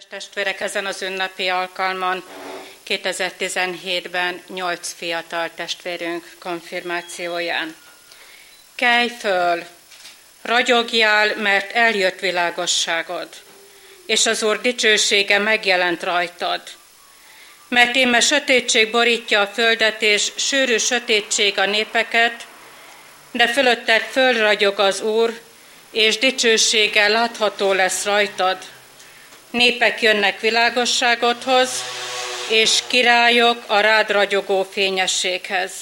Kedves testvérek, ezen az ünnepi alkalmon 2017-ben 8 fiatal testvérünk konfirmációján. Kelj föl, ragyogjál, mert eljött világosságod, és az Úr dicsősége megjelent rajtad. Mert íme sötétség borítja a földet, és sűrű sötétség a népeket, de fölötted fölragyog az Úr, és dicsősége látható lesz rajtad. Népek jönnek világosságodhoz, és királyok a rád ragyogó fényességhez.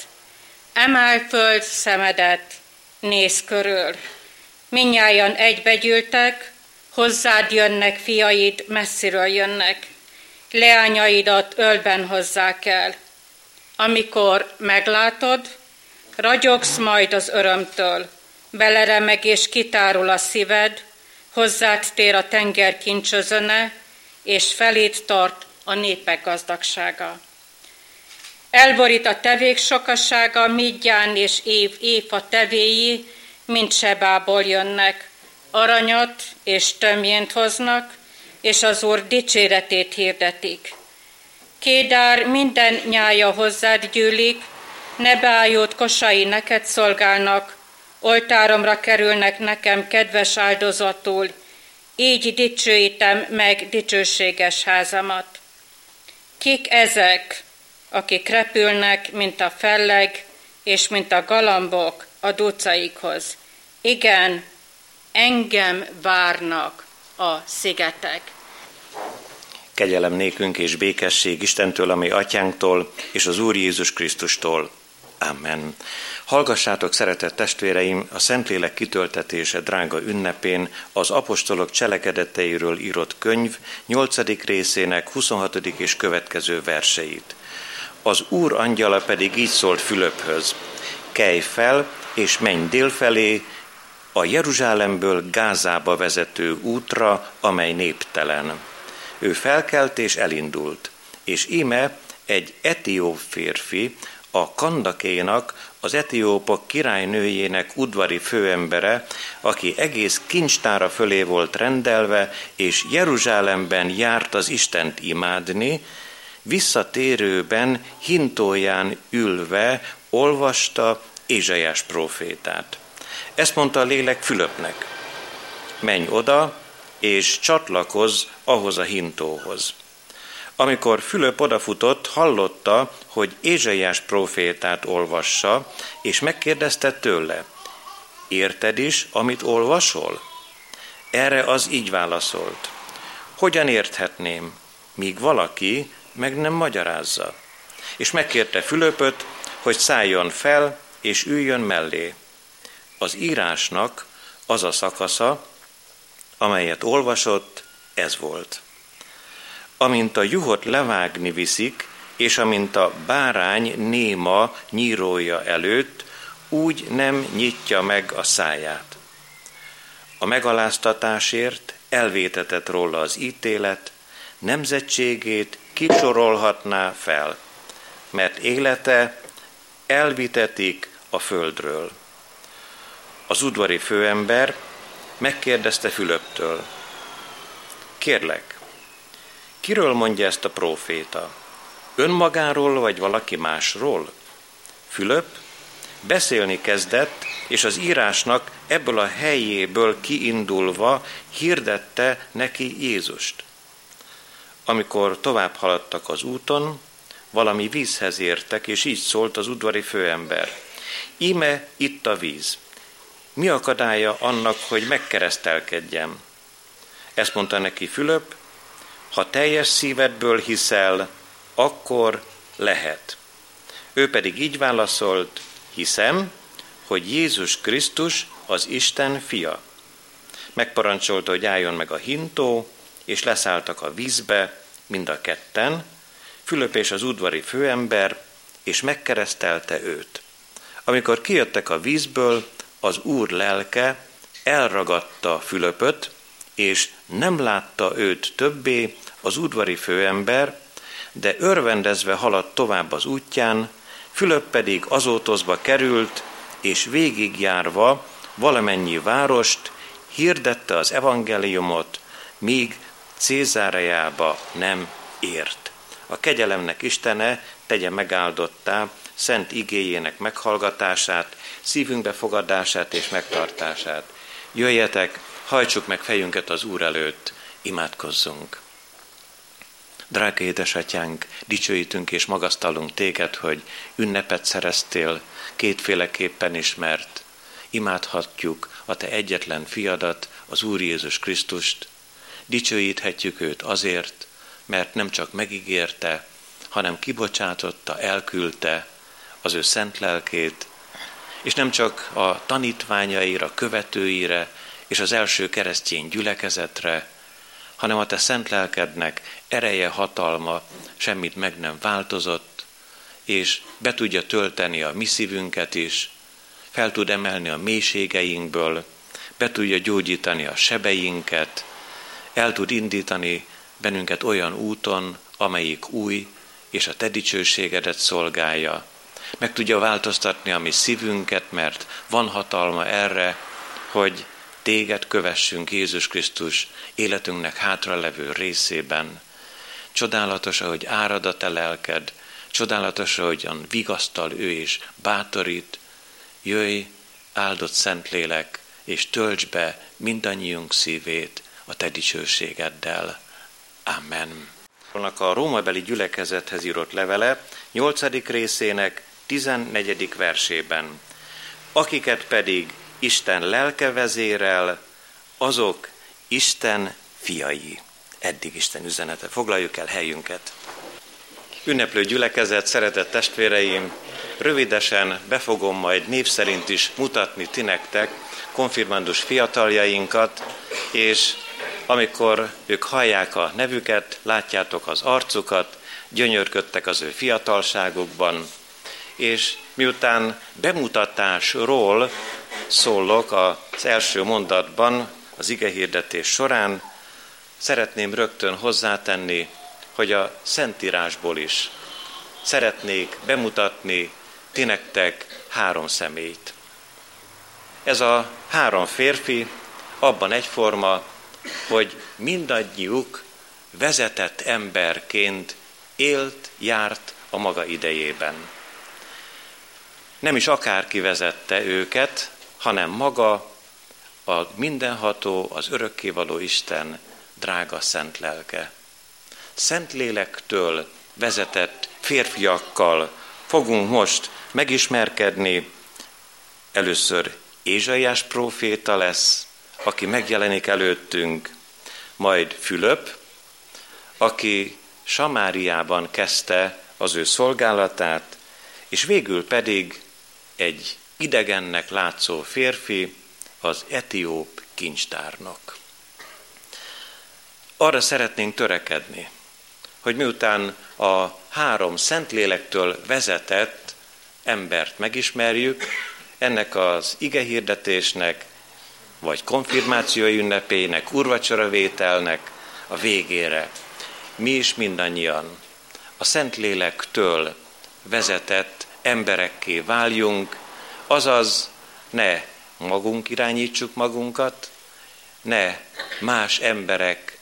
Emelj föld szemedet, néz körül. Minnyáján egybegyűltek, hozzád jönnek fiaid, messziről jönnek. Leányaidat ölben hozzák el. Amikor meglátod, ragyogsz majd az örömtől, beleremeg és kitárul a szíved, hozzád tér a tenger kincsözöne, és felét tart a népek gazdagsága. Elborít a tevék sokasága, midján és év év a tevéi, mint sebából jönnek. Aranyat és tömjént hoznak, és az Úr dicséretét hirdetik. Kédár minden nyája hozzád gyűlik, nebeájót kosai neked szolgálnak, oltáromra kerülnek nekem kedves áldozatul, így dicsőítem meg dicsőséges házamat. Kik ezek, akik repülnek, mint a felleg, és mint a galambok a ducaikhoz? Igen, engem várnak a szigetek. Kegyelem nékünk és békesség Istentől, ami atyánktól, és az Úr Jézus Krisztustól. Amen. Hallgassátok, szeretett testvéreim, a Szentlélek kitöltetése drága ünnepén az apostolok cselekedeteiről írott könyv 8. részének 26. és következő verseit. Az Úr angyala pedig így szólt Fülöphöz, kelj fel, és menj délfelé, a Jeruzsálemből Gázába vezető útra, amely néptelen. Ő felkelt és elindult, és íme egy etióp férfi, a Kandakénak, az etiópok királynőjének udvari főembere, aki egész kincstára fölé volt rendelve, és Jeruzsálemben járt az Istent imádni, visszatérőben hintóján ülve olvasta Ézsaiás profétát. Ezt mondta a lélek Fülöpnek. Menj oda, és csatlakozz ahhoz a hintóhoz. Amikor Fülöp odafutott, hallotta, hogy Ézsaiás profétát olvassa, és megkérdezte tőle, érted is, amit olvasol? Erre az így válaszolt, hogyan érthetném, míg valaki meg nem magyarázza. És megkérte Fülöpöt, hogy szálljon fel, és üljön mellé. Az írásnak az a szakasza, amelyet olvasott, ez volt amint a juhot levágni viszik, és amint a bárány néma nyírója előtt, úgy nem nyitja meg a száját. A megaláztatásért elvétetett róla az ítélet, nemzetségét kisorolhatná fel, mert élete elvitetik a földről. Az udvari főember megkérdezte Fülöptől, kérlek, Kiről mondja ezt a próféta? Önmagáról vagy valaki másról? Fülöp beszélni kezdett, és az írásnak ebből a helyéből kiindulva hirdette neki Jézust. Amikor tovább haladtak az úton, valami vízhez értek, és így szólt az udvari főember. Íme itt a víz. Mi akadálya annak, hogy megkeresztelkedjem? Ezt mondta neki Fülöp, ha teljes szívedből hiszel, akkor lehet. Ő pedig így válaszolt, hiszem, hogy Jézus Krisztus az Isten fia. Megparancsolta, hogy álljon meg a hintó, és leszálltak a vízbe, mind a ketten, Fülöp és az udvari főember, és megkeresztelte őt. Amikor kijöttek a vízből, az Úr lelke elragadta Fülöpöt, és nem látta őt többé az udvari főember, de örvendezve haladt tovább az útján, Fülöp pedig azótozba került, és végigjárva valamennyi várost hirdette az evangéliumot, míg Cézárejába nem ért. A kegyelemnek Istene tegye megáldottá szent igéjének meghallgatását, szívünkbe fogadását és megtartását. Jöjjetek, hajtsuk meg fejünket az Úr előtt, imádkozzunk. Drága édesatyánk, dicsőítünk és magasztalunk téged, hogy ünnepet szereztél, kétféleképpen ismert. Imádhatjuk a te egyetlen fiadat, az Úr Jézus Krisztust. Dicsőíthetjük őt azért, mert nem csak megígérte, hanem kibocsátotta, elküldte az ő szent lelkét, és nem csak a tanítványaira, követőire és az első keresztény gyülekezetre, hanem a te szent lelkednek ereje, hatalma semmit meg nem változott, és be tudja tölteni a mi szívünket is, fel tud emelni a mélységeinkből, be tudja gyógyítani a sebeinket, el tud indítani bennünket olyan úton, amelyik új, és a te dicsőségedet szolgálja. Meg tudja változtatni a mi szívünket, mert van hatalma erre, hogy téged kövessünk Jézus Krisztus életünknek hátralevő részében. Csodálatos, ahogy árad a te lelked, csodálatos, ahogyan vigasztal ő is, bátorít, jöjj, áldott Szentlélek, és tölts be mindannyiunk szívét a te dicsőségeddel. Amen. A rómabeli gyülekezethez írott levele 8. részének 14. versében. Akiket pedig Isten lelke vezérel, azok Isten fiai. Eddig Isten üzenete. Foglaljuk el helyünket. Ünneplő gyülekezet, szeretett testvéreim, rövidesen befogom majd név szerint is mutatni ti nektek konfirmandus fiataljainkat, és amikor ők hallják a nevüket, látjátok az arcukat, gyönyörködtek az ő fiatalságukban, és miután bemutatásról szólok az első mondatban, az igehirdetés során, szeretném rögtön hozzátenni, hogy a Szentírásból is szeretnék bemutatni ti három személyt. Ez a három férfi abban egyforma, hogy mindannyiuk vezetett emberként élt, járt a maga idejében. Nem is akárki vezette őket, hanem maga a mindenható, az örökkévaló Isten drága szent lelke. Szent lélektől vezetett férfiakkal fogunk most megismerkedni. Először Ézsaiás próféta lesz, aki megjelenik előttünk, majd Fülöp, aki Samáriában kezdte az ő szolgálatát, és végül pedig egy idegennek látszó férfi, az etióp kincstárnok. Arra szeretnénk törekedni, hogy miután a három szentlélektől vezetett embert megismerjük, ennek az igehirdetésnek, vagy konfirmációi ünnepének, urvacsora a végére mi is mindannyian a Szentlélektől vezetett emberekké váljunk, azaz ne magunk irányítsuk magunkat, ne más emberek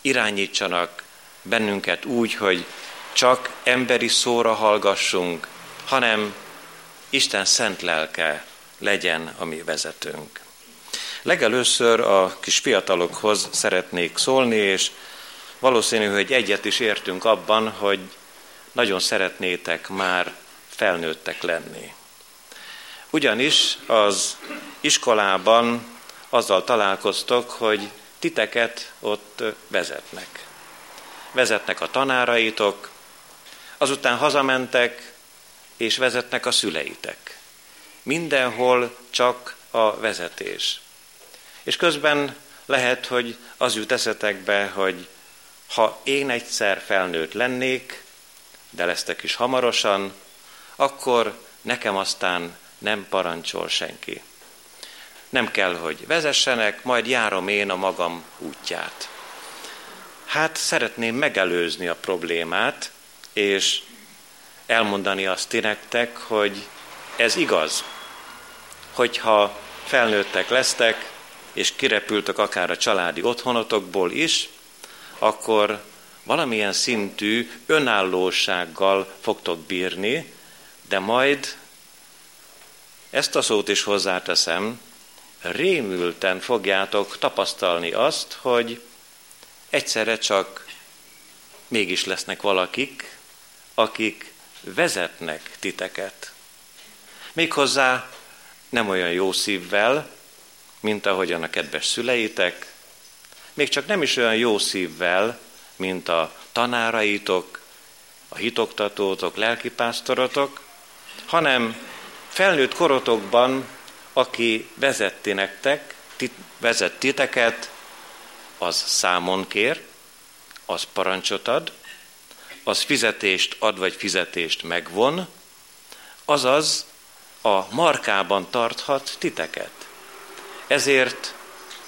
irányítsanak bennünket úgy, hogy csak emberi szóra hallgassunk, hanem Isten szent lelke legyen a mi vezetőnk. Legelőször a kis fiatalokhoz szeretnék szólni, és valószínű, hogy egyet is értünk abban, hogy nagyon szeretnétek már felnőttek lenni. Ugyanis az iskolában azzal találkoztok, hogy titeket ott vezetnek. Vezetnek a tanáraitok, azután hazamentek, és vezetnek a szüleitek. Mindenhol csak a vezetés. És közben lehet, hogy az jut eszetekbe, hogy ha én egyszer felnőtt lennék, de lesztek is hamarosan, akkor nekem aztán nem parancsol senki. Nem kell, hogy vezessenek, majd járom én a magam útját. Hát szeretném megelőzni a problémát, és elmondani azt ti nektek, hogy ez igaz, hogyha felnőttek lesztek, és kirepültök akár a családi otthonotokból is, akkor valamilyen szintű önállósággal fogtok bírni, de majd ezt a szót is hozzáteszem, rémülten fogjátok tapasztalni azt, hogy egyszerre csak mégis lesznek valakik, akik vezetnek titeket. Méghozzá nem olyan jó szívvel, mint ahogyan a kedves szüleitek, még csak nem is olyan jó szívvel, mint a tanáraitok, a hitoktatótok, lelkipásztorotok, hanem felnőtt korotokban, aki vezeti nektek, tit, vezet titeket, az számon kér, az parancsot ad, az fizetést ad, vagy fizetést megvon, azaz a markában tarthat titeket. Ezért,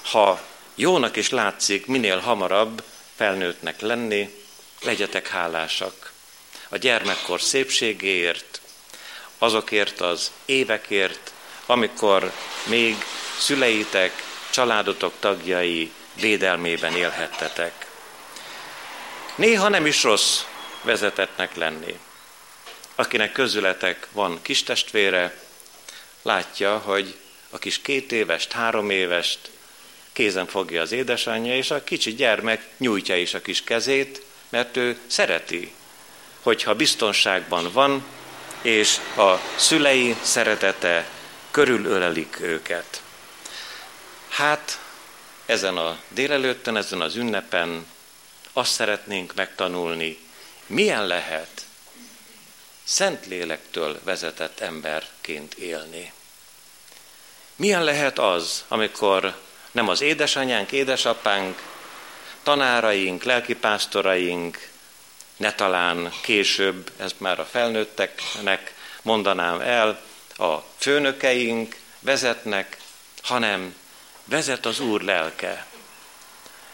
ha jónak is látszik minél hamarabb felnőttnek lenni, legyetek hálásak. A gyermekkor szépségéért, azokért az évekért, amikor még szüleitek, családotok tagjai védelmében élhettetek. Néha nem is rossz vezetetnek lenni. Akinek közületek van kis testvére, látja, hogy a kis két évest, három évest kézen fogja az édesanyja, és a kicsi gyermek nyújtja is a kis kezét, mert ő szereti, hogyha biztonságban van, és a szülei szeretete körülölelik őket. Hát ezen a délelőtten, ezen az ünnepen azt szeretnénk megtanulni, milyen lehet Szentlélektől vezetett emberként élni. Milyen lehet az, amikor nem az édesanyánk, édesapánk, tanáraink, lelkipásztoraink, ne talán később, ezt már a felnőtteknek mondanám el, a főnökeink vezetnek, hanem vezet az Úr lelke,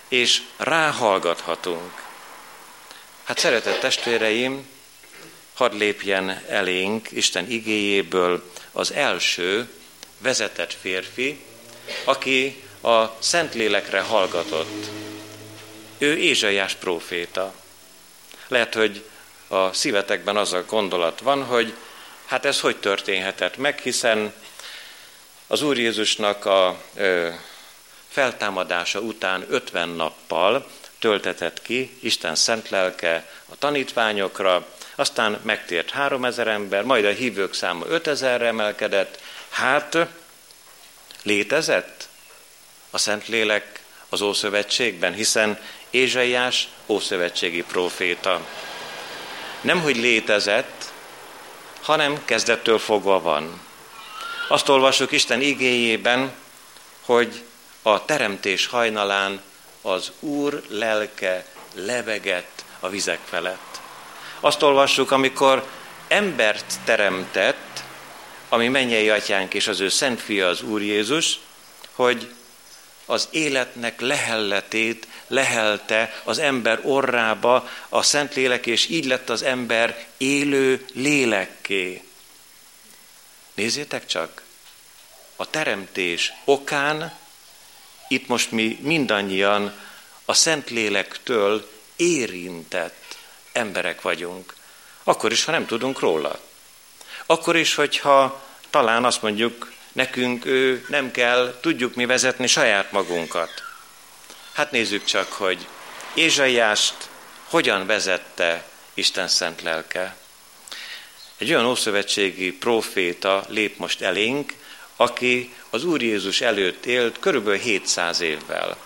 és ráhallgathatunk. Hát szeretett testvéreim, hadd lépjen elénk Isten igéjéből az első vezetett férfi, aki a Szentlélekre hallgatott. Ő Ézsaiás próféta. Lehet, hogy a szívetekben az a gondolat van, hogy hát ez hogy történhetett meg, hiszen az Úr Jézusnak a ö, feltámadása után 50 nappal töltetett ki Isten szent lelke a tanítványokra, aztán megtért 3000 ember, majd a hívők száma 5000-re emelkedett. Hát létezett a Szentlélek az Ószövetségben, hiszen Ézsaiás ószövetségi proféta. Nem, hogy létezett, hanem kezdettől fogva van. Azt olvassuk Isten igéjében, hogy a teremtés hajnalán az Úr lelke levegett a vizek felett. Azt olvassuk, amikor embert teremtett, ami mennyei atyánk és az ő szent fia az Úr Jézus, hogy az életnek lehelletét lehelte az ember orrába a Szentlélek, és így lett az ember élő lélekké. Nézzétek csak, a teremtés okán itt most mi mindannyian a Szentlélektől érintett emberek vagyunk. Akkor is, ha nem tudunk róla. Akkor is, hogyha talán azt mondjuk, nekünk ő nem kell, tudjuk mi vezetni saját magunkat. Hát nézzük csak, hogy Ézsaiást hogyan vezette Isten szent lelke. Egy olyan ószövetségi proféta lép most elénk, aki az Úr Jézus előtt élt körülbelül 700 évvel.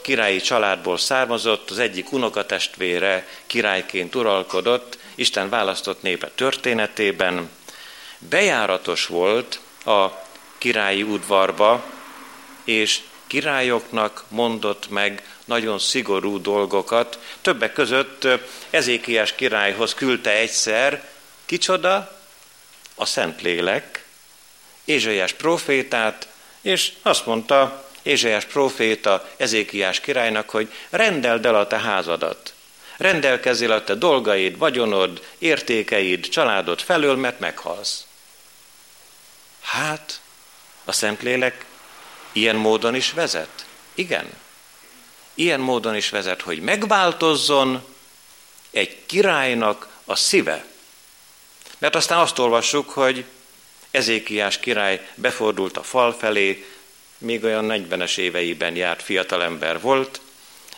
Királyi családból származott, az egyik unokatestvére királyként uralkodott, Isten választott népe történetében. Bejáratos volt a királyi udvarba, és királyoknak mondott meg nagyon szigorú dolgokat. Többek között Ezékiás királyhoz küldte egyszer, kicsoda? A Szentlélek, Ézsaiás profétát, és azt mondta Ézsaiás proféta Ezékiás királynak, hogy rendeld el a te házadat. Rendelkezzél a te dolgaid, vagyonod, értékeid, családod felől, mert meghalsz. Hát, a Szentlélek ilyen módon is vezet? Igen. ilyen módon is vezet, hogy megváltozzon egy királynak a szíve. Mert aztán azt olvassuk, hogy Ezékiás király befordult a fal felé, még olyan 40-es éveiben járt fiatalember volt,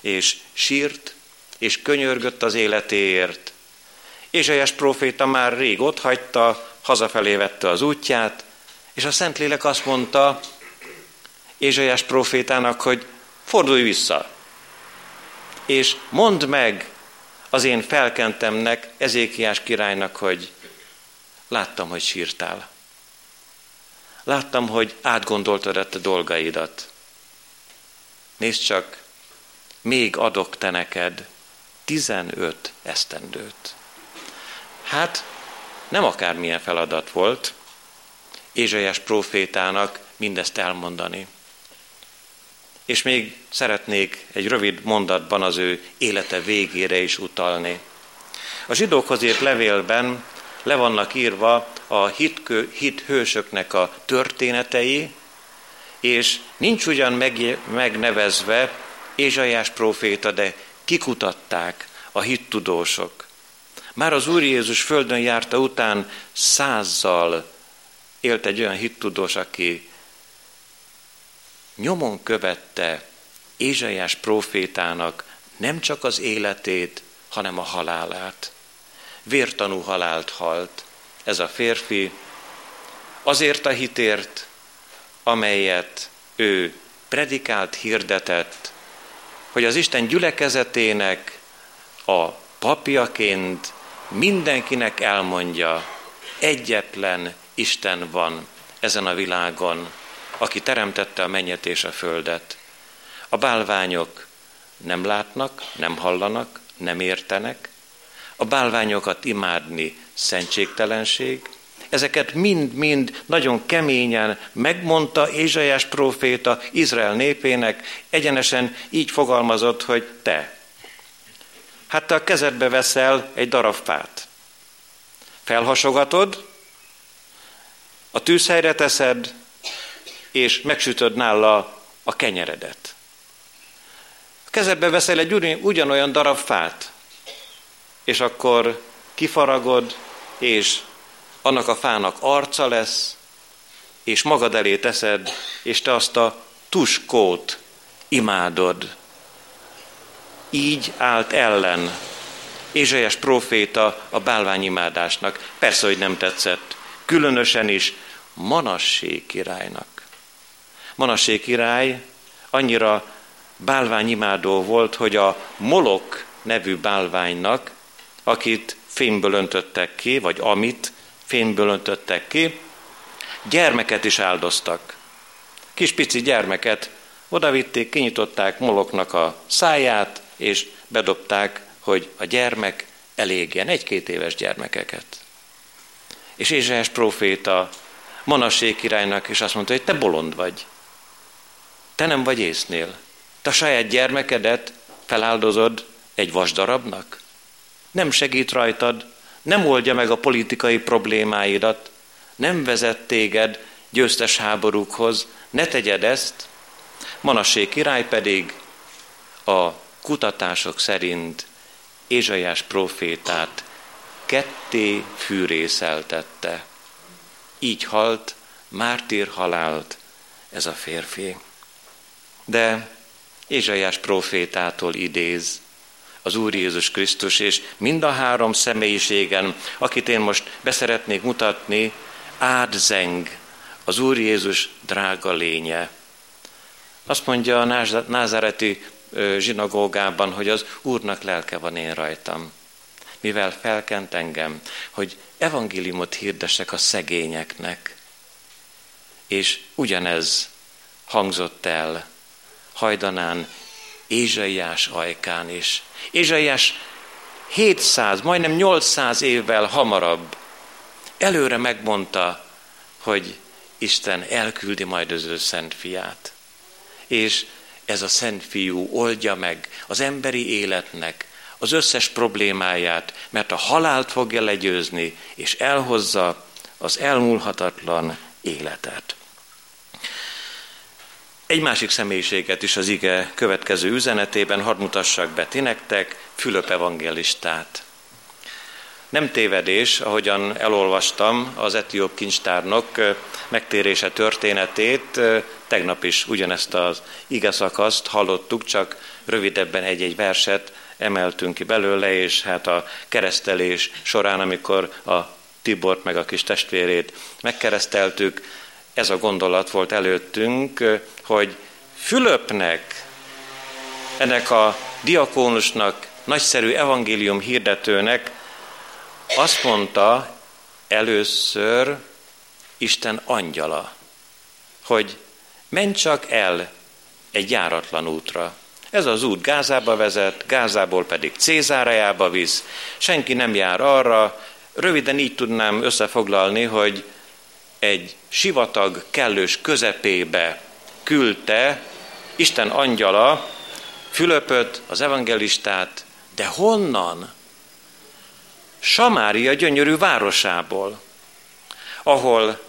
és sírt, és könyörgött az életéért. Ézsaiás próféta már rég ott hagyta, hazafelé vette az útját, és a Szentlélek azt mondta Ézsaiás profétának, hogy fordulj vissza, és mondd meg az én felkentemnek, Ezékiás királynak, hogy láttam, hogy sírtál. Láttam, hogy átgondoltad a dolgaidat. Nézd csak, még adok te neked 15 esztendőt. Hát, nem akármilyen feladat volt Ézsaiás profétának mindezt elmondani. És még szeretnék egy rövid mondatban az ő élete végére is utalni. A zsidókhoz írt levélben le vannak írva a hitkő, hit hősöknek a történetei, és nincs ugyan meg, megnevezve Ézsaiás próféta, de kikutatták a hittudósok. Már az Úr Jézus földön járta után százzal élt egy olyan hittudós, aki nyomon követte Ézsaiás profétának nem csak az életét, hanem a halálát. Vértanú halált halt ez a férfi, azért a hitért, amelyet ő predikált, hirdetett, hogy az Isten gyülekezetének a papjaként mindenkinek elmondja, egyetlen Isten van ezen a világon, aki teremtette a mennyet és a földet. A bálványok nem látnak, nem hallanak, nem értenek. A bálványokat imádni szentségtelenség. Ezeket mind-mind nagyon keményen megmondta Ézsaiás próféta Izrael népének, egyenesen így fogalmazott, hogy te. Hát te a kezedbe veszel egy darab fát. Felhasogatod, a tűzhelyre teszed, és megsütöd nála a kenyeredet. A kezedbe veszel egy ugyanolyan darab fát, és akkor kifaragod, és annak a fának arca lesz, és magad elé teszed, és te azt a tuskót imádod. Így állt ellen Ézsaiás proféta a bálványimádásnak. Persze, hogy nem tetszett. Különösen is Manassé királynak. Manassé király annyira bálványimádó volt, hogy a Molok nevű bálványnak, akit fényből öntöttek ki, vagy amit fényből öntöttek ki, gyermeket is áldoztak. Kis pici gyermeket odavitték, kinyitották Moloknak a száját, és bedobták, hogy a gyermek elégjen, egy-két éves gyermekeket. És Ézsaiás próféta Manassé királynak is azt mondta, hogy te bolond vagy. Te nem vagy észnél. Te a saját gyermekedet feláldozod egy vasdarabnak? Nem segít rajtad, nem oldja meg a politikai problémáidat, nem vezet téged győztes háborúkhoz, ne tegyed ezt. Manassé király pedig a kutatások szerint Ézsaiás profétát ketté fűrészeltette. Így halt, mártír halált ez a férfi. De Ézsaiás profétától idéz az Úr Jézus Krisztus, és mind a három személyiségen, akit én most beszeretnék mutatni, átzeng az Úr Jézus drága lénye. Azt mondja a názáreti zsinagógában, hogy az Úrnak lelke van én rajtam, mivel felkent engem, hogy evangéliumot hirdessek a szegényeknek. És ugyanez hangzott el hajdanán Ézsaiás ajkán is. Ézsaiás 700, majdnem 800 évvel hamarabb előre megmondta, hogy Isten elküldi majd az ő szent fiát. És ez a szent fiú oldja meg az emberi életnek az összes problémáját, mert a halált fogja legyőzni, és elhozza az elmúlhatatlan életet. Egy másik személyiséget is az ige következő üzenetében hadd mutassak be ti nektek, Fülöp evangelistát. Nem tévedés, ahogyan elolvastam az etióp kincstárnok megtérése történetét, tegnap is ugyanezt az ige szakaszt hallottuk, csak rövidebben egy-egy verset emeltünk ki belőle, és hát a keresztelés során, amikor a Tibort meg a kis testvérét megkereszteltük, ez a gondolat volt előttünk, hogy Fülöpnek, ennek a diakónusnak, nagyszerű evangélium hirdetőnek azt mondta először Isten angyala, hogy menj csak el egy járatlan útra. Ez az út Gázába vezet, Gázából pedig Cézárajába visz, senki nem jár arra, röviden így tudnám összefoglalni, hogy egy sivatag kellős közepébe küldte Isten angyala Fülöpöt, az evangelistát, de honnan? Samária gyönyörű városából, ahol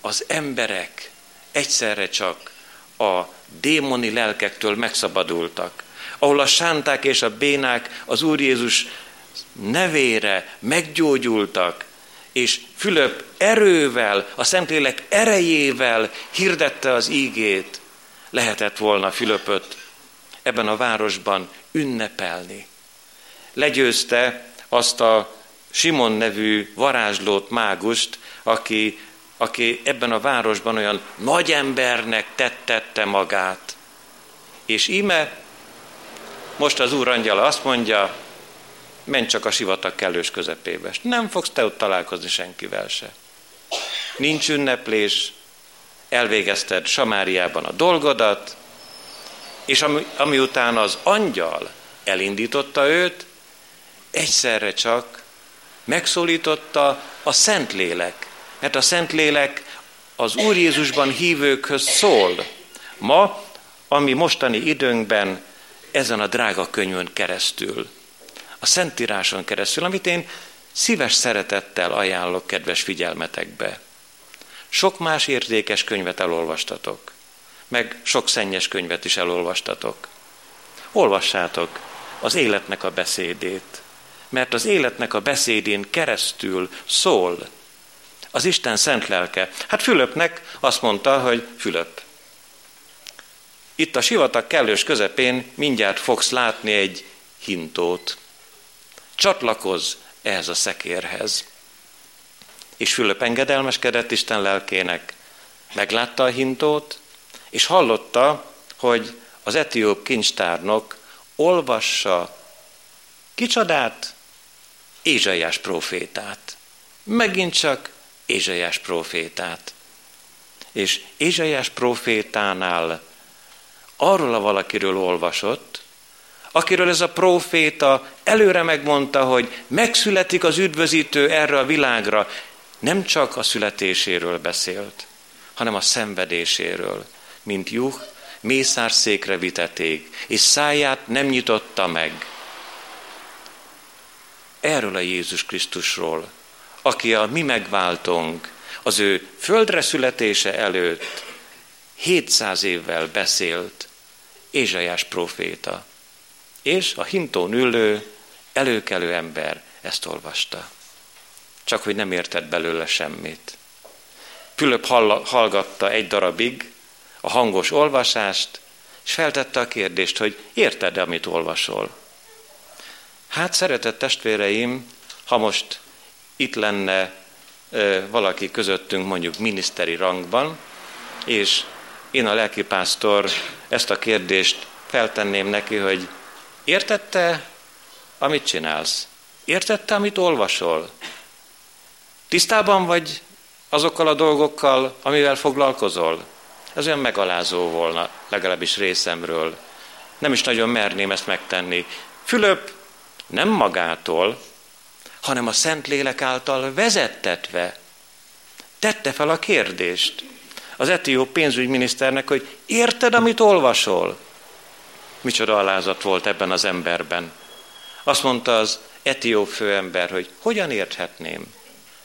az emberek egyszerre csak a démoni lelkektől megszabadultak, ahol a sánták és a bénák az Úr Jézus nevére meggyógyultak, és Fülöp erővel, a Szentlélek erejével hirdette az ígét, lehetett volna Fülöpöt ebben a városban ünnepelni. Legyőzte azt a Simon nevű varázslót, mágust, aki, aki ebben a városban olyan nagy embernek tettette magát. És íme most az úr angyala azt mondja, menj csak a sivatag kellős közepébe. Nem fogsz te ott találkozni senkivel se. Nincs ünneplés, elvégezted Samáriában a dolgodat, és ami, ami után az angyal elindította őt, egyszerre csak megszólította a Szentlélek. Mert a Szentlélek az Úr Jézusban hívőkhöz szól. Ma, ami mostani időnkben ezen a drága könyvön keresztül a Szentíráson keresztül, amit én szíves szeretettel ajánlok kedves figyelmetekbe. Sok más értékes könyvet elolvastatok, meg sok szennyes könyvet is elolvastatok. Olvassátok az életnek a beszédét, mert az életnek a beszédén keresztül szól az Isten szent lelke. Hát Fülöpnek azt mondta, hogy Fülöp, itt a sivatag kellős közepén mindjárt fogsz látni egy hintót. Csatlakozz ehhez a szekérhez. És Fülöp engedelmeskedett Isten lelkének, meglátta a hintót, és hallotta, hogy az etióp kincstárnok olvassa kicsodát, Ézsaiás profétát. Megint csak Ézsaiás profétát. És Ézsaiás profétánál arról a valakiről olvasott, akiről ez a próféta előre megmondta, hogy megszületik az üdvözítő erre a világra, nem csak a születéséről beszélt, hanem a szenvedéséről, mint juh, mészárszékre viteték, és száját nem nyitotta meg. Erről a Jézus Krisztusról, aki a mi megváltunk, az ő földre születése előtt 700 évvel beszélt Ézsajás proféta. És a hintón ülő, előkelő ember ezt olvasta. Csak hogy nem értett belőle semmit. Fülöp hallgatta egy darabig a hangos olvasást, és feltette a kérdést, hogy érted amit olvasol? Hát, szeretett testvéreim, ha most itt lenne valaki közöttünk mondjuk miniszteri rangban, és én a lelkipásztor ezt a kérdést feltenném neki, hogy Értette, amit csinálsz? Értette, amit olvasol? Tisztában vagy azokkal a dolgokkal, amivel foglalkozol? Ez olyan megalázó volna, legalábbis részemről. Nem is nagyon merném ezt megtenni. Fülöp nem magától, hanem a Szentlélek által vezettetve tette fel a kérdést az etióp pénzügyminiszternek, hogy érted, amit olvasol? Micsoda alázat volt ebben az emberben. Azt mondta az etióp főember, hogy hogyan érthetném?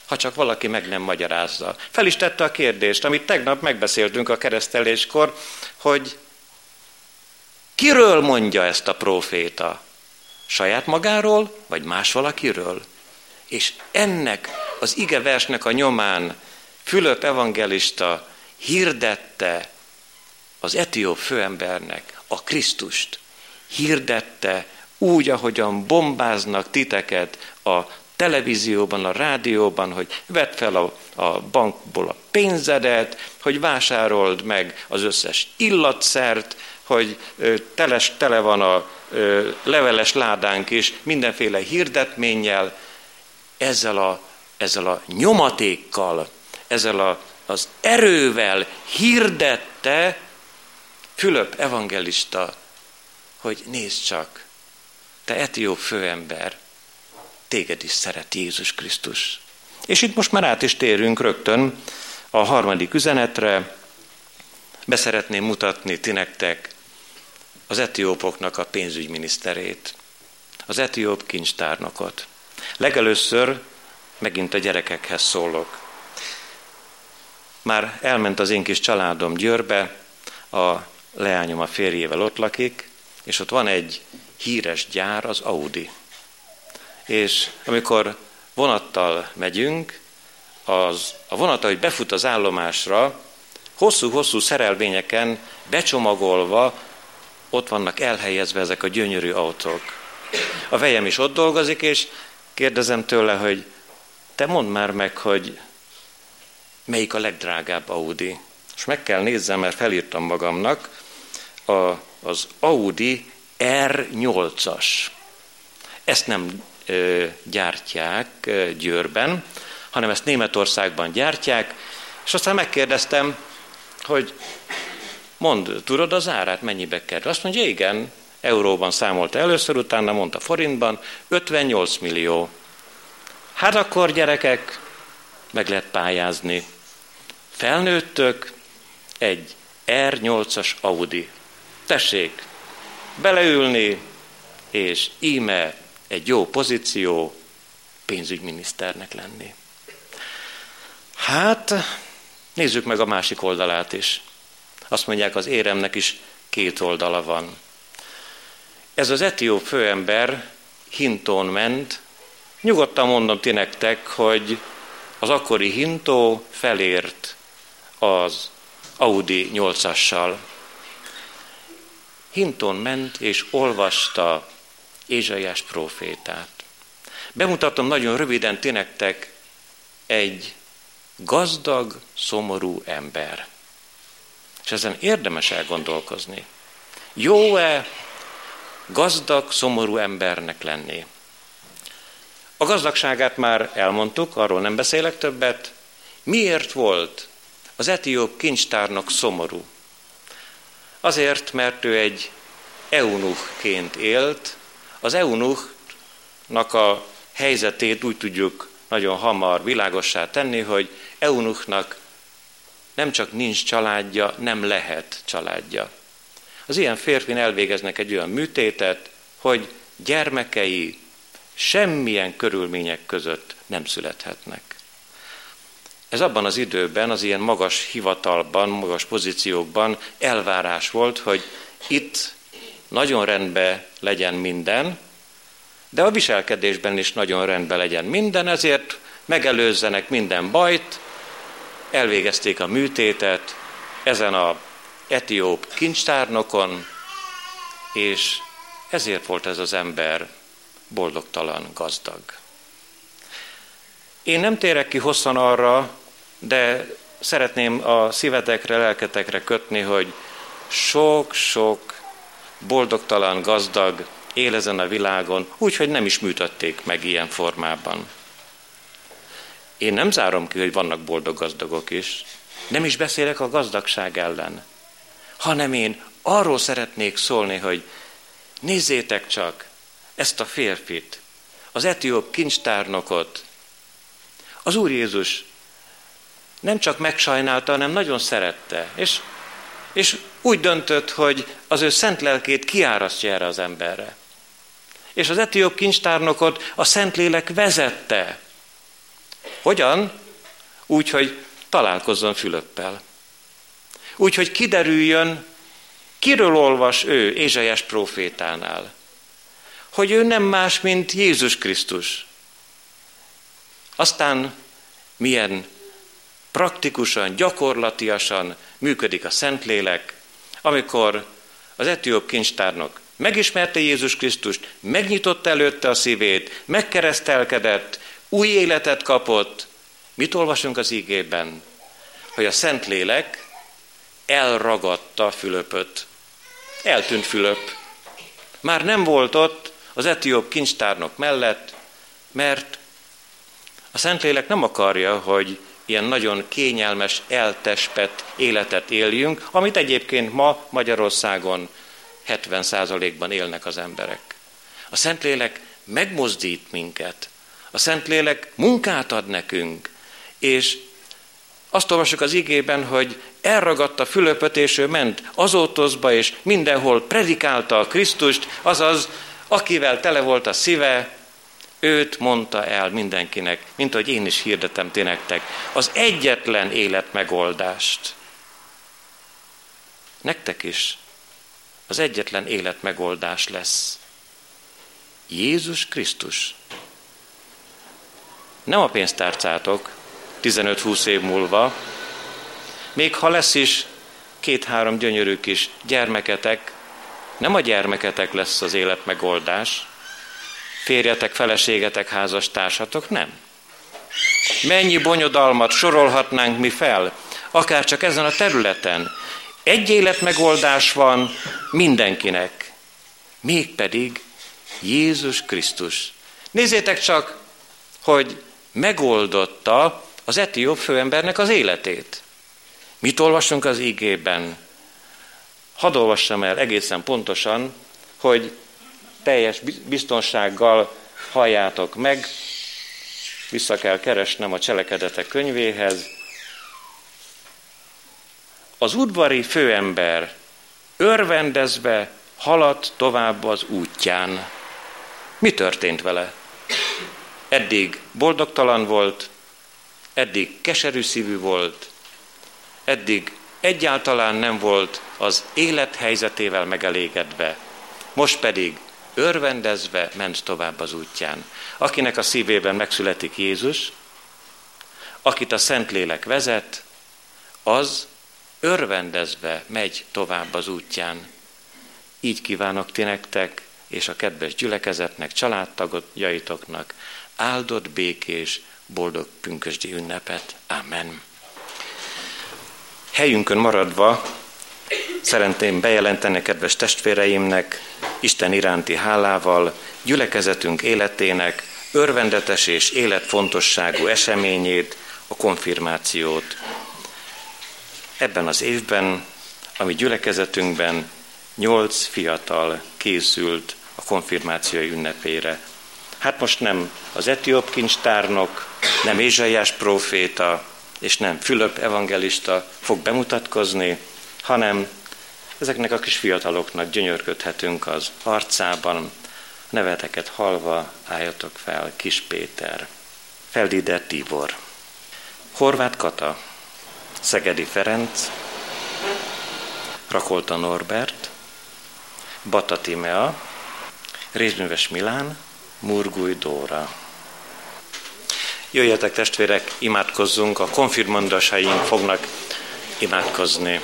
ha csak valaki meg nem magyarázza. Fel is tette a kérdést, amit tegnap megbeszéltünk a kereszteléskor, hogy kiről mondja ezt a proféta? Saját magáról, vagy más valakiről? És ennek az ige versnek a nyomán Fülöp evangelista hirdette az etióp főembernek a Krisztust. Hirdette úgy, ahogyan bombáznak titeket a televízióban, a rádióban, hogy vedd fel a, a bankból a pénzedet, hogy vásárold meg az összes illatszert, hogy teles, tele van a leveles ládánk is mindenféle hirdetménnyel, ezzel a, ezzel a nyomatékkal, ezzel a, az erővel hirdette Fülöp evangelista, hogy nézd csak, te etióp főember, téged is szeret Jézus Krisztus. És itt most már át is térünk rögtön a harmadik üzenetre. Beszeretném mutatni ti nektek az etiópoknak a pénzügyminiszterét, az etióp kincstárnokot. Legelőször megint a gyerekekhez szólok. Már elment az én kis családom Győrbe, a leányom a férjével ott lakik, és ott van egy híres gyár, az Audi. És amikor vonattal megyünk, az, a vonat, hogy befut az állomásra, hosszú-hosszú szerelvényeken becsomagolva ott vannak elhelyezve ezek a gyönyörű autók. A vejem is ott dolgozik, és kérdezem tőle, hogy te mondd már meg, hogy melyik a legdrágább Audi. És meg kell nézzem, mert felírtam magamnak, a, az Audi R8-as. Ezt nem ö, gyártják ö, Győrben, hanem ezt Németországban gyártják, és aztán megkérdeztem, hogy mond, tudod az árát, mennyibe kerül? Azt mondja, igen, euróban számolta először, utána mondta forintban, 58 millió. Hát akkor gyerekek, meg lehet pályázni. Felnőttök, egy R8-as Audi. Tessék, beleülni, és íme egy jó pozíció pénzügyminiszternek lenni. Hát, nézzük meg a másik oldalát is. Azt mondják, az éremnek is két oldala van. Ez az etióp főember hintón ment, nyugodtan mondom ti nektek, hogy az akkori hintó felért az Audi 8-assal. Hinton ment és olvasta Ézsaiás profétát. Bemutatom nagyon röviden ti nektek egy gazdag, szomorú ember. És ezen érdemes elgondolkozni. Jó-e gazdag, szomorú embernek lenni? A gazdagságát már elmondtuk, arról nem beszélek többet. Miért volt az etióp kincstárnak szomorú? Azért, mert ő egy eunuchként élt. Az eunuchnak a helyzetét úgy tudjuk nagyon hamar világossá tenni, hogy eunuchnak nem csak nincs családja, nem lehet családja. Az ilyen férfin elvégeznek egy olyan műtétet, hogy gyermekei semmilyen körülmények között nem születhetnek. Ez abban az időben, az ilyen magas hivatalban, magas pozíciókban elvárás volt, hogy itt nagyon rendben legyen minden, de a viselkedésben is nagyon rendben legyen minden, ezért megelőzzenek minden bajt, elvégezték a műtétet ezen a etióp kincstárnokon, és ezért volt ez az ember boldogtalan, gazdag. Én nem térek ki hosszan arra, de szeretném a szívetekre, lelketekre kötni, hogy sok-sok boldogtalan, gazdag él ezen a világon, úgyhogy nem is műtötték meg ilyen formában. Én nem zárom ki, hogy vannak boldog gazdagok is. Nem is beszélek a gazdagság ellen, hanem én arról szeretnék szólni, hogy nézzétek csak ezt a férfit, az etióp kincstárnokot. Az Úr Jézus nem csak megsajnálta, hanem nagyon szerette. És, és úgy döntött, hogy az ő szent lelkét kiárasztja erre az emberre. És az etióp kincstárnokot a Szentlélek vezette. Hogyan? Úgy, hogy találkozzon Fülöppel. Úgy, hogy kiderüljön, kiről olvas ő Ézsaiás profétánál. Hogy ő nem más, mint Jézus Krisztus. Aztán milyen praktikusan, gyakorlatiasan működik a Szentlélek, amikor az etióp kincstárnok megismerte Jézus Krisztust, megnyitotta előtte a szívét, megkeresztelkedett, új életet kapott. Mit olvasunk az ígében? Hogy a Szentlélek elragadta Fülöpöt. Eltűnt Fülöp. Már nem volt ott az etióp kincstárnok mellett, mert a Szentlélek nem akarja, hogy ilyen nagyon kényelmes, eltespett életet éljünk, amit egyébként ma Magyarországon 70%-ban élnek az emberek. A Szentlélek megmozdít minket. A Szentlélek munkát ad nekünk, és azt olvasjuk az igében, hogy elragadta Fülöpöt, és ő ment azótozba, és mindenhol predikálta a Krisztust, azaz, akivel tele volt a szíve, őt mondta el mindenkinek, mint ahogy én is hirdetem ti nektek, az egyetlen élet megoldást. Nektek is az egyetlen élet megoldás lesz. Jézus Krisztus. Nem a pénztárcátok 15-20 év múlva, még ha lesz is két-három gyönyörű kis gyermeketek, nem a gyermeketek lesz az élet megoldás, férjetek, feleségetek, házastársatok, nem. Mennyi bonyodalmat sorolhatnánk mi fel, akár csak ezen a területen. Egy életmegoldás van mindenkinek, mégpedig Jézus Krisztus. Nézzétek csak, hogy megoldotta az etióp főembernek az életét. Mit olvasunk az ígében? Hadd olvassam el egészen pontosan, hogy teljes biztonsággal halljátok meg, vissza kell keresnem a cselekedetek könyvéhez. Az udvari főember örvendezve haladt tovább az útján. Mi történt vele? Eddig boldogtalan volt, eddig keserű szívű volt, eddig egyáltalán nem volt az élethelyzetével megelégedve, most pedig örvendezve ment tovább az útján. Akinek a szívében megszületik Jézus, akit a Szentlélek vezet, az örvendezve megy tovább az útján. Így kívánok ti nektek, és a kedves gyülekezetnek, családtagjaitoknak áldott, békés, boldog pünkösdi ünnepet. Amen. Helyünkön maradva Szeretném bejelenteni kedves testvéreimnek, Isten iránti hálával, gyülekezetünk életének örvendetes és életfontosságú eseményét, a konfirmációt. Ebben az évben, ami gyülekezetünkben nyolc fiatal készült a konfirmációi ünnepére. Hát most nem az etióp kincstárnok, nem Ézsaiás próféta, és nem Fülöp evangelista fog bemutatkozni, hanem ezeknek a kis fiataloknak gyönyörködhetünk az arcában, neveteket halva álljatok fel, Kis Péter, Feldider Tibor, Horváth Kata, Szegedi Ferenc, Rakolta Norbert, Bata Timea, Rézműves Milán, Murgúj Dóra. Jöjjetek testvérek, imádkozzunk, a konfirmandasaink fognak imádkozni.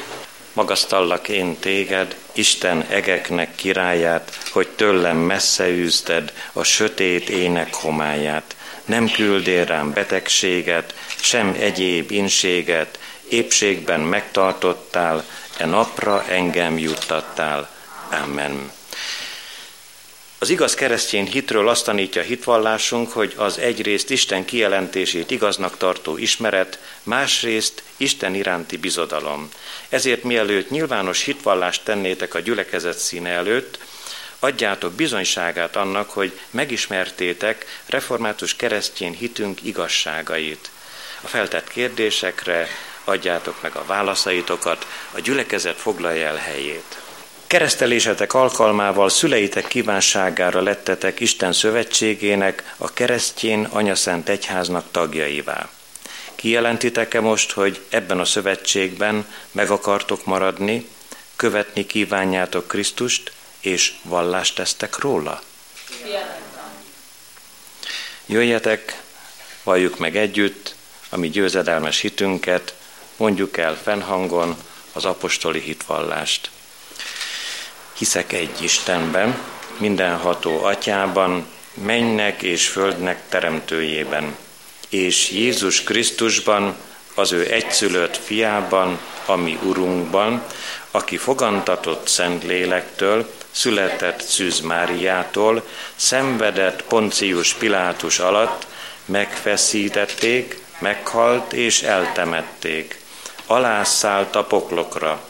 Magasztallak én téged, Isten egeknek királyát, hogy tőlem messze űzted a sötét ének homályát. Nem küldél rám betegséget, sem egyéb inséget, épségben megtartottál, e napra engem juttattál. Amen. Az igaz keresztény hitről azt tanítja hitvallásunk, hogy az egyrészt Isten kijelentését igaznak tartó ismeret, másrészt Isten iránti bizodalom. Ezért mielőtt nyilvános hitvallást tennétek a gyülekezet színe előtt, adjátok bizonyságát annak, hogy megismertétek református keresztény hitünk igazságait. A feltett kérdésekre adjátok meg a válaszaitokat, a gyülekezet foglalja el helyét. Keresztelésetek alkalmával szüleitek kívánságára lettetek Isten szövetségének, a keresztjén anyaszent egyháznak tagjaivá. Kijelentitek-e most, hogy ebben a szövetségben meg akartok maradni, követni kívánjátok Krisztust, és vallást tesztek róla? Jöjjetek, valljuk meg együtt a mi győzedelmes hitünket, mondjuk el fennhangon az apostoli hitvallást. Hiszek egy Istenben, mindenható atyában, mennek és földnek teremtőjében, és Jézus Krisztusban, az ő egyszülött fiában, ami Urunkban, aki fogantatott Szent Lélektől, született Szűz Máriától, szenvedett Poncius Pilátus alatt, megfeszítették, meghalt és eltemették. Alászállt a poklokra,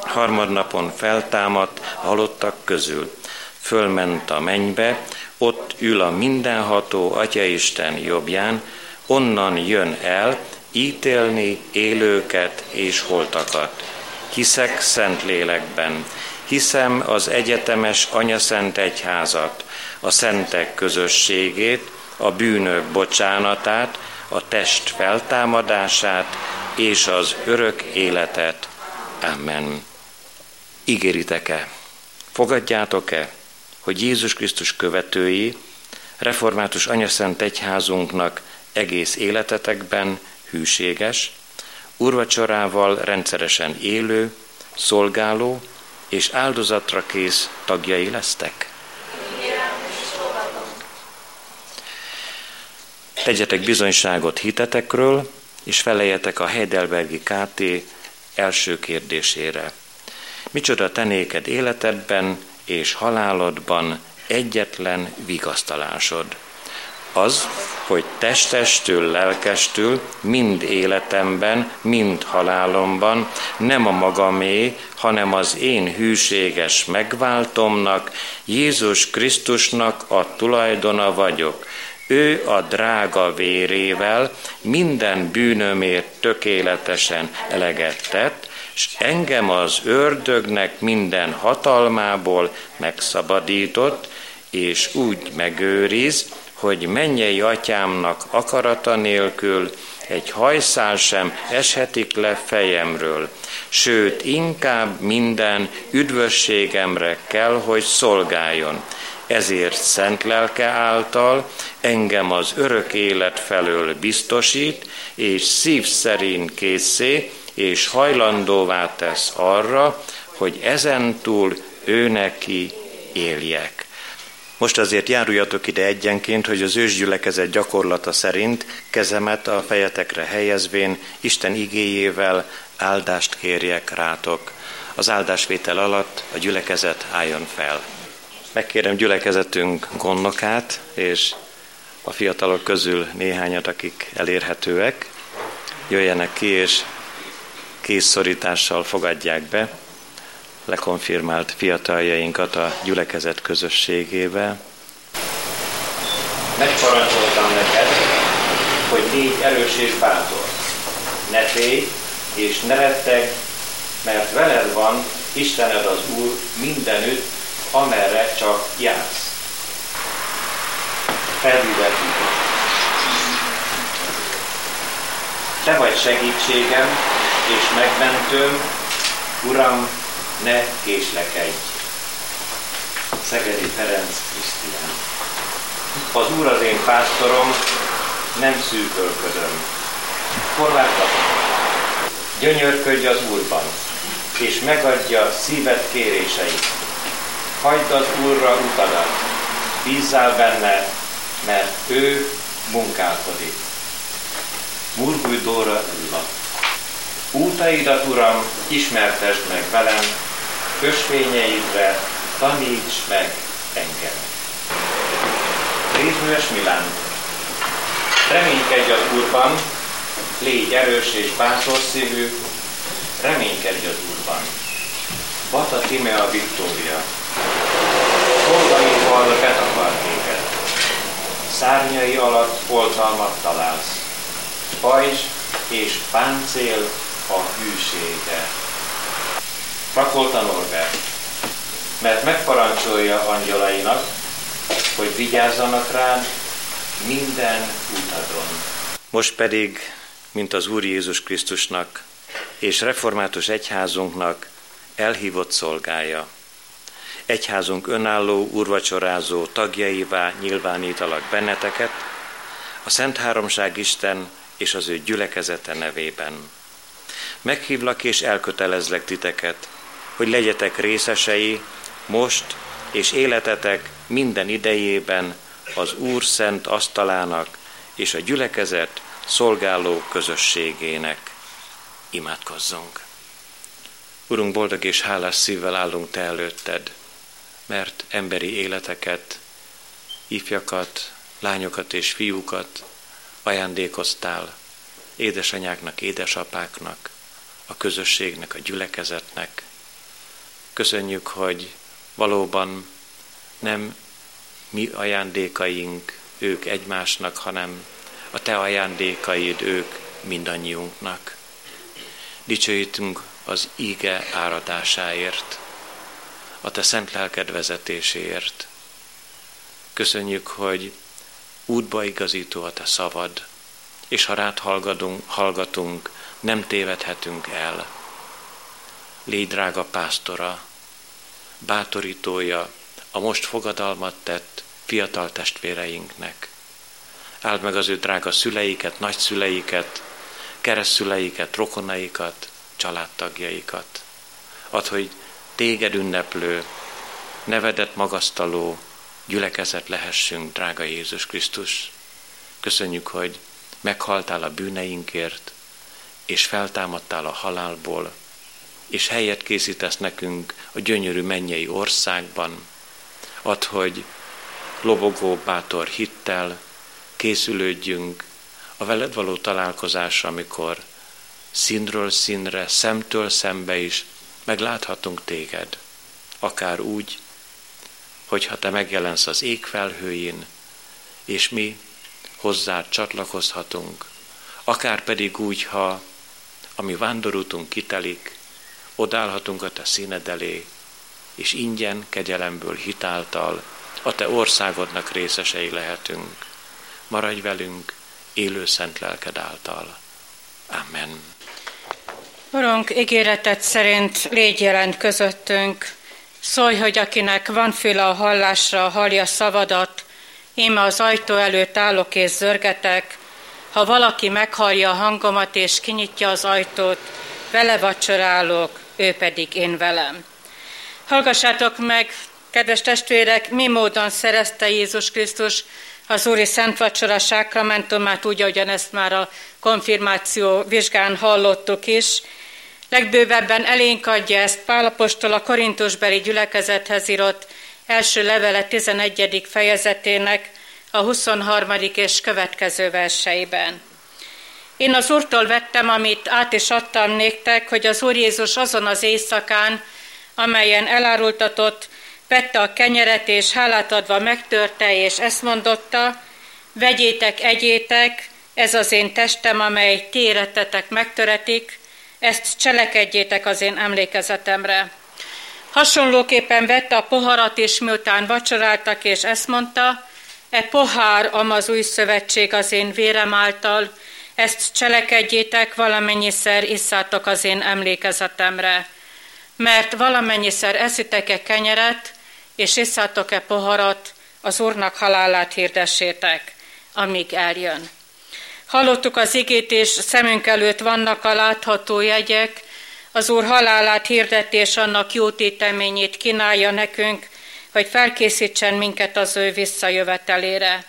harmadnapon feltámadt a halottak közül. Fölment a mennybe, ott ül a mindenható Atyaisten jobbján, onnan jön el ítélni élőket és holtakat. Hiszek szent lélekben, hiszem az egyetemes anyaszent egyházat, a szentek közösségét, a bűnök bocsánatát, a test feltámadását és az örök életet. Amen. Ígéritek-e, fogadjátok-e, hogy Jézus Krisztus követői, református anyaszent egyházunknak egész életetekben hűséges, urvacsorával rendszeresen élő, szolgáló és áldozatra kész tagjai lesztek? Tegyetek bizonyságot hitetekről, és feleljetek a Heidelbergi KT első kérdésére. Micsoda tenéked életedben és halálodban egyetlen vigasztalásod? Az, hogy testestől, lelkestül, mind életemben, mind halálomban nem a magamé, hanem az én hűséges megváltomnak, Jézus Krisztusnak a tulajdona vagyok. Ő a drága vérével minden bűnömért tökéletesen eleget tett, és engem az ördögnek minden hatalmából megszabadított, és úgy megőriz, hogy mennyei atyámnak akarata nélkül egy hajszál sem eshetik le fejemről, sőt, inkább minden üdvösségemre kell, hogy szolgáljon. Ezért szent lelke által engem az örök élet felől biztosít, és szív szerint készé, és hajlandóvá tesz arra, hogy ezentúl ő neki éljek. Most azért járuljatok ide egyenként, hogy az ősgyülekezet gyakorlata szerint kezemet a fejetekre helyezvén Isten igéjével áldást kérjek rátok. Az áldásvétel alatt a gyülekezet álljon fel. Megkérem gyülekezetünk gondnokát, és a fiatalok közül néhányat, akik elérhetőek, jöjjenek ki, és készszorítással fogadják be lekonfirmált fiataljainkat a gyülekezet közösségébe. Megparancsoltam neked, hogy légy erős és bátor. Ne félj és ne retteg, mert veled van Istened az Úr mindenütt, amerre csak jársz. Felvizetünk. Te vagy segítségem és megmentőm, Uram, ne késlekedj. Szegedi Ferenc Krisztián. Az Úr az én pásztorom, nem szűkölködöm. Horvátok, gyönyörködj az Úrban, és megadja szíved kéréseit. Hagyd az Úrra utadat, bízzál benne, mert ő munkálkodik. Murgúj Dóra Ulla. Útaidat, Uram, ismertesd meg velem, ösvényeidre taníts meg engem. Rézműes Milán, reménykedj az Úrban, légy erős és bátor szívű, reménykedj az Úrban. Bata Timea Viktória, Szolgaival betakar téged, szárnyai alatt oltalmat találsz, pajzs és páncél a hűsége. Rakolta Norbert, mert megparancsolja angyalainak, hogy vigyázzanak rád minden utadon. Most pedig, mint az Úr Jézus Krisztusnak és református egyházunknak elhívott szolgája, egyházunk önálló, urvacsorázó tagjaivá nyilvánítalak benneteket, a Szent Háromság Isten és az ő gyülekezete nevében. Meghívlak és elkötelezlek titeket, hogy legyetek részesei most és életetek minden idejében az Úr szent asztalának és a gyülekezet szolgáló közösségének. Imádkozzunk! Urunk, boldog és hálás szívvel állunk Te előtted, mert emberi életeket, ifjakat, lányokat és fiúkat ajándékoztál édesanyáknak, édesapáknak, a közösségnek, a gyülekezetnek. Köszönjük, hogy valóban nem mi ajándékaink ők egymásnak, hanem a te ajándékaid ők mindannyiunknak. Dicsőítünk az íge áradásáért, a te szent lelked vezetéséért. Köszönjük, hogy útba igazító a te szavad, és ha rád hallgatunk, nem tévedhetünk el. Légy drága pásztora, bátorítója a most fogadalmat tett fiatal testvéreinknek. Áld meg az ő drága szüleiket, nagyszüleiket, keresztszüleiket, rokonaikat, családtagjaikat. Add, hogy téged ünneplő, nevedet magasztaló gyülekezet lehessünk, drága Jézus Krisztus. Köszönjük, hogy meghaltál a bűneinkért, és feltámadtál a halálból, és helyet készítesz nekünk a gyönyörű mennyei országban. Add, hogy lobogó, bátor hittel készülődjünk a veled való találkozásra, amikor színről színre, szemtől szembe is megláthatunk téged. Akár úgy, hogyha te megjelensz az ég felhőjén, és mi hozzád csatlakozhatunk, akár pedig úgy, ha a mi vándorútunk kitelik, odállhatunk a te színed elé, és ingyen, kegyelemből, hitáltal a te országodnak részesei lehetünk. Maradj velünk, élő szent lelked által. Amen. Urunk, ígéretet szerint légy jelent közöttünk, szólj, hogy akinek van füle a hallásra, hallja szavadat, íme az ajtó előtt állok és zörgetek, ha valaki meghallja a hangomat és kinyitja az ajtót, vele vacsorálok, ő pedig én velem. Hallgassátok meg, kedves testvérek, mi módon szerezte Jézus Krisztus az Úri Szent Vacsora sákramentumát, úgy, ahogyan ezt már a konfirmáció vizsgán hallottuk is. Legbővebben elénk adja ezt Pálapostól a Korintusbeli gyülekezethez írott első levele 11. fejezetének a 23. és következő verseiben. Én az Úrtól vettem, amit át is adtam néktek, hogy az Úr Jézus azon az éjszakán, amelyen elárultatott, vette a kenyeret, és hálát adva megtörte, és ezt mondotta, vegyétek, egyétek, ez az én testem, amely ti megtöretik, ezt cselekedjétek az én emlékezetemre. Hasonlóképpen vette a poharat, és miután vacsoráltak, és ezt mondta, e pohár, amaz új szövetség az én vérem által, ezt cselekedjétek, valamennyiszer isszátok az én emlékezetemre. Mert valamennyiszer eszitek-e kenyeret, és isszátok-e poharat, az Úrnak halálát hirdessétek, amíg eljön. Hallottuk az igét, és szemünk előtt vannak a látható jegyek, az Úr halálát hirdetés annak jó téteményét kínálja nekünk, hogy felkészítsen minket az ő visszajövetelére.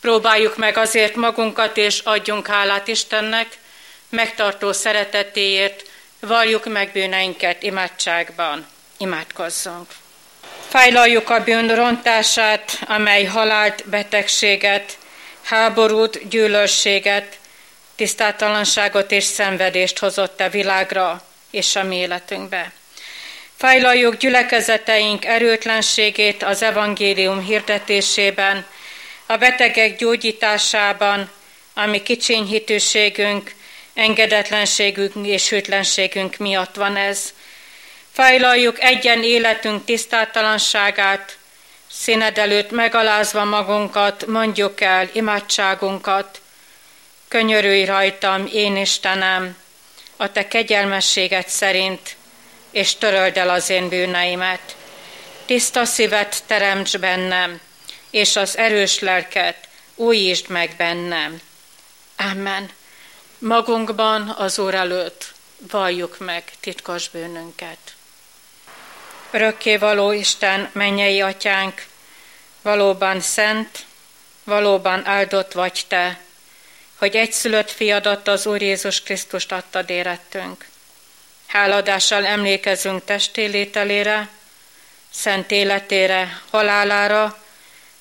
Próbáljuk meg azért magunkat, és adjunk hálát Istennek, megtartó szeretetéért, valljuk meg bűneinket imádságban. Imádkozzunk. Fájlaljuk a bűn rontását, amely halált, betegséget, háborút, gyűlölséget, tisztátalanságot és szenvedést hozott a világra és a mi életünkbe. Fájlaljuk gyülekezeteink erőtlenségét az evangélium hirdetésében, a betegek gyógyításában, ami kicsinyhitőségünk, engedetlenségünk és hűtlenségünk miatt van ez. Fájlaljuk egyen életünk tisztátalanságát, színed előtt megalázva magunkat, mondjuk el imádságunkat. Könyörülj rajtam, én Istenem, a te kegyelmességet szerint, és töröld el az én bűneimet. Tiszta szívet teremts bennem, és az erős lelket újítsd meg bennem. Amen. Magunkban az Úr előtt valljuk meg titkos bűnünket. Örökké való Isten, mennyei atyánk, valóban szent, valóban áldott vagy te, hogy egyszülött fiadat az Úr Jézus Krisztust adtad érettünk. Háladással emlékezünk testélételére, szent életére, halálára,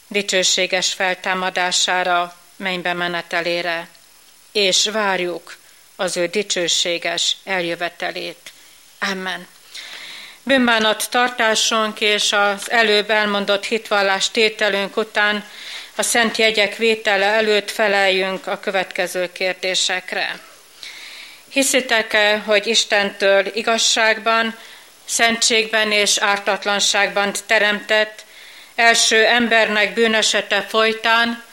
dicsőséges feltámadására, mennybe menetelére, és várjuk az ő dicsőséges eljövetelét. Amen. Bűnbánat tartásunk és az előbb elmondott hitvallás tételünk után a szent jegyek vétele előtt feleljünk a következő kérdésekre. Hiszitek-e, hogy Istentől igazságban, szentségben és ártatlanságban teremtett, első embernek bűnesete folytán,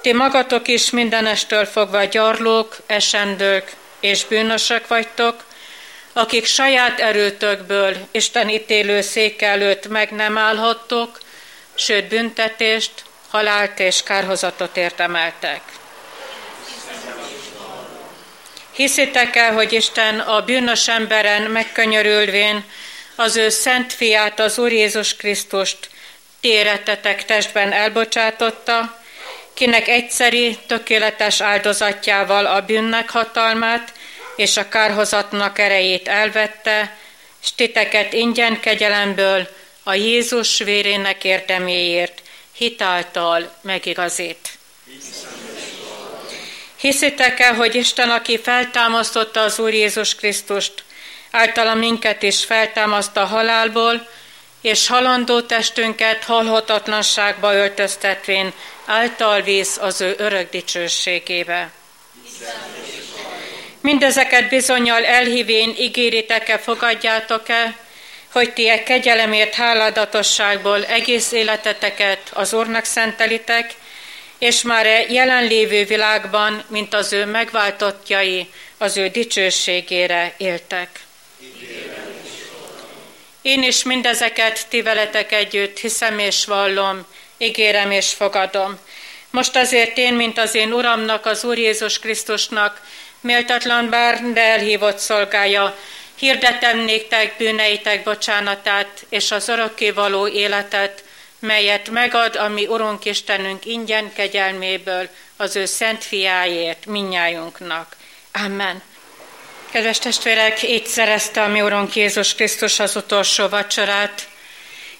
ti magatok is mindenestől fogva gyarlók, esendők és bűnösök vagytok, akik saját erőtökből Isten ítélő szék előtt meg nem állhattok, sőt büntetést, halált és kárhozatot érdemeltek. Hiszitek el, hogy Isten a bűnös emberen megkönyörülvén az ő szent fiát, az Úr Jézus Krisztust téretetek testben elbocsátotta, kinek egyszeri, tökéletes áldozatjával a bűnnek hatalmát és a kárhozatnak erejét elvette, s titeket ingyen kegyelemből a Jézus vérének érdeméért hitáltal megigazít. Hiszitek el, hogy Isten, aki feltámasztotta az Úr Jézus Krisztust, általa minket is feltámaszt a halálból, és halandó testünket halhatatlanságba öltöztetvén által visz az ő örök dicsőségébe. Mindezeket bizonyal elhívén ígéritek-e, fogadjátok-e, hogy ti egy kegyelemért háladatosságból egész életeteket az Úrnak szentelitek, és már a jelenlévő világban, mint az ő megváltottjai, az ő dicsőségére éltek. Én is mindezeket ti veletek együtt hiszem és vallom, ígérem és fogadom. Most azért én, mint az én Uramnak, az Úr Jézus Krisztusnak, méltatlan bár, de elhívott szolgája, hirdetem néktek bűneitek bocsánatát és az való életet, melyet megad a mi Urunk Istenünk ingyen kegyelméből az ő szent fiáért minnyájunknak. Amen. Kedves testvérek, így szerezte a mi Urunk Jézus Krisztus az utolsó vacsorát,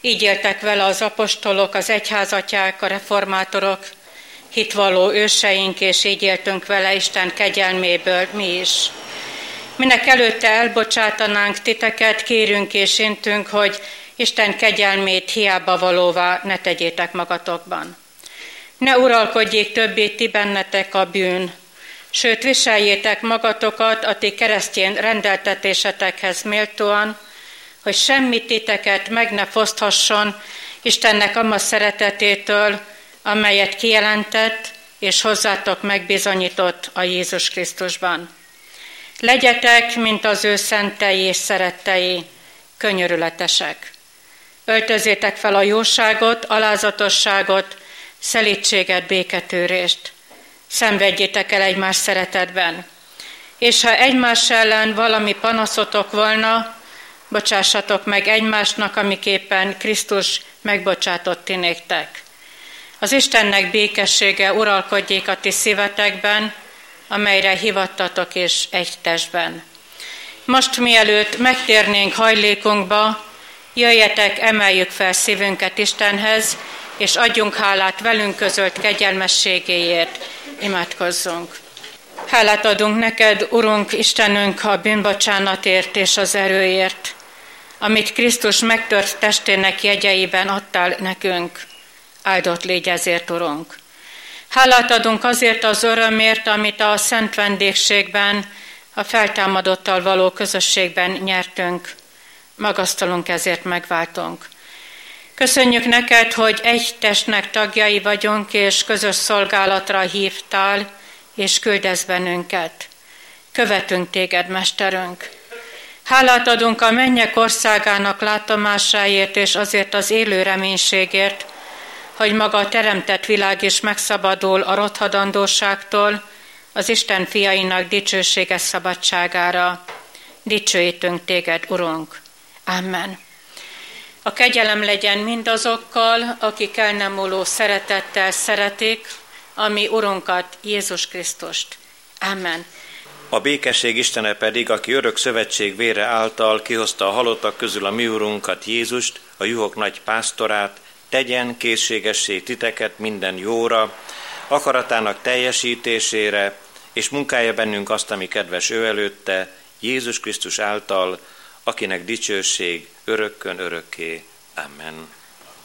így éltek vele az apostolok, az egyházatják, a reformátorok, hitvalló őseink, és így éltünk vele Isten kegyelméből mi is. Minek előtte elbocsátanánk titeket, kérünk és intünk, hogy Isten kegyelmét hiába valóvá ne tegyétek magatokban. Ne uralkodjék többé ti bennetek a bűn, sőt viseljétek magatokat a ti keresztjén rendeltetésetekhez méltóan, hogy semmit titeket meg ne foszthasson Istennek amma szeretetétől, amelyet kijelentett és hozzátok megbizonyított a Jézus Krisztusban. Legyetek, mint az ő szentei és szerettei, könyörületesek. Öltözétek fel a jóságot, alázatosságot, szelítséget, béketűrést. Szenvedjétek el egymás szeretetben. És ha egymás ellen valami panaszotok volna, bocsássatok meg egymásnak, amiképpen Krisztus megbocsátott ti néktek. Az Istennek békessége uralkodjék a ti szívetekben, amelyre hivattatok és egy testben. Most mielőtt megtérnénk hajlékunkba, jöjjetek, emeljük fel szívünket Istenhez, és adjunk hálát velünk közölt kegyelmességéért. Imádkozzunk! Hálát adunk neked, Urunk, Istenünk, a bűnbocsánatért és az erőért, amit Krisztus megtört testének jegyeiben adtál nekünk. Áldott légy ezért, Urunk! Hálát adunk azért az örömért, amit a szent vendégségben, a feltámadottal való közösségben nyertünk. magasztalunk ezért megváltunk. Köszönjük neked, hogy egy testnek tagjai vagyunk, és közös szolgálatra hívtál, és küldesz bennünket. Követünk téged, Mesterünk. Hálát adunk a mennyek országának látomásáért, és azért az élő reménységért, hogy maga a teremtett világ is megszabadul a rothadandóságtól, az Isten fiainak dicsőséges szabadságára. Dicsőítünk téged, Urunk. Amen. A kegyelem legyen mindazokkal, akik el nem múló szeretettel szeretik, ami Urunkat, Jézus Krisztust. Amen. A békesség Istene pedig, aki örök szövetség vére által kihozta a halottak közül a mi Urunkat, Jézust, a juhok nagy pásztorát, tegyen készségessé titeket minden jóra, akaratának teljesítésére, és munkálja bennünk azt, ami kedves ő előtte, Jézus Krisztus által, akinek dicsőség örökkön örökké. Amen.